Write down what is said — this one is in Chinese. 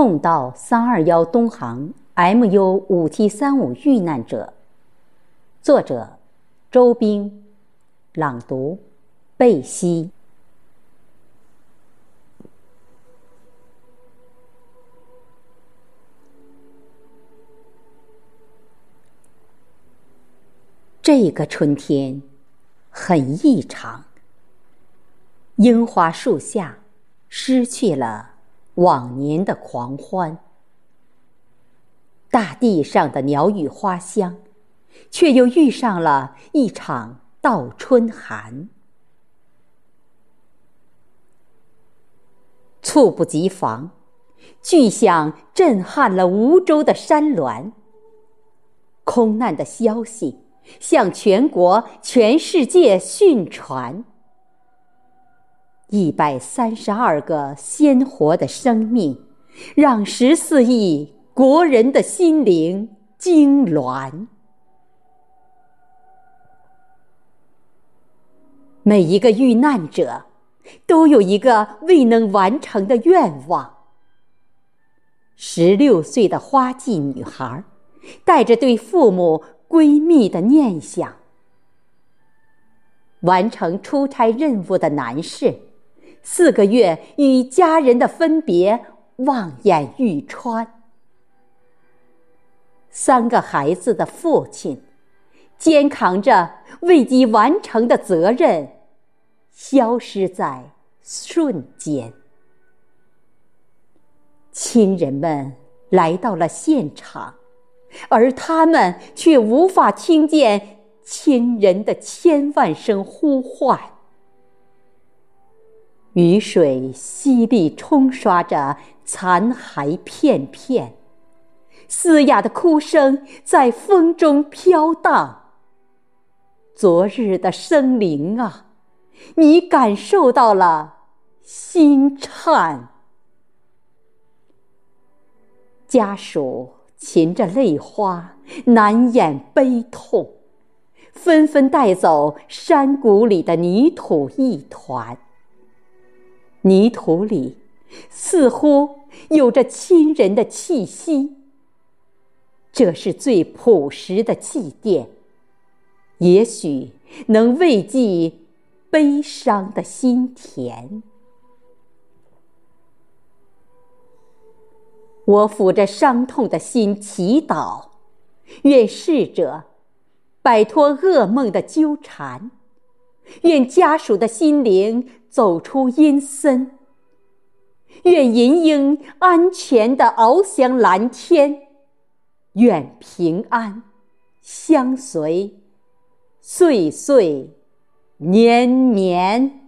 痛悼三二幺东航 MU 五七三五遇难者。作者：周冰。朗读：贝西。这个春天很异常，樱花树下失去了往年的狂欢，大地上的鸟语花香，却又遇上了一场倒春寒。猝不及防，巨响震撼了梧州的山峦，空难的消息。向全国、全世界迅传，一百三十二个鲜活的生命，让十四亿国人的心灵痉挛。每一个遇难者，都有一个未能完成的愿望。十六岁的花季女孩，带着对父母。闺蜜的念想，完成出差任务的男士，四个月与家人的分别望眼欲穿。三个孩子的父亲，肩扛着未及完成的责任，消失在瞬间。亲人们来到了现场。而他们却无法听见亲人的千万声呼唤。雨水淅沥冲刷着残骸片片，嘶哑的哭声在风中飘荡。昨日的生灵啊，你感受到了心颤。家属。噙着泪花，难掩悲痛，纷纷带走山谷里的泥土一团。泥土里似乎有着亲人的气息。这是最朴实的祭奠，也许能慰藉悲伤的心田。我抚着伤痛的心祈祷，愿逝者摆脱噩梦的纠缠，愿家属的心灵走出阴森，愿银鹰安全地翱翔蓝天，愿平安相随，岁岁年年。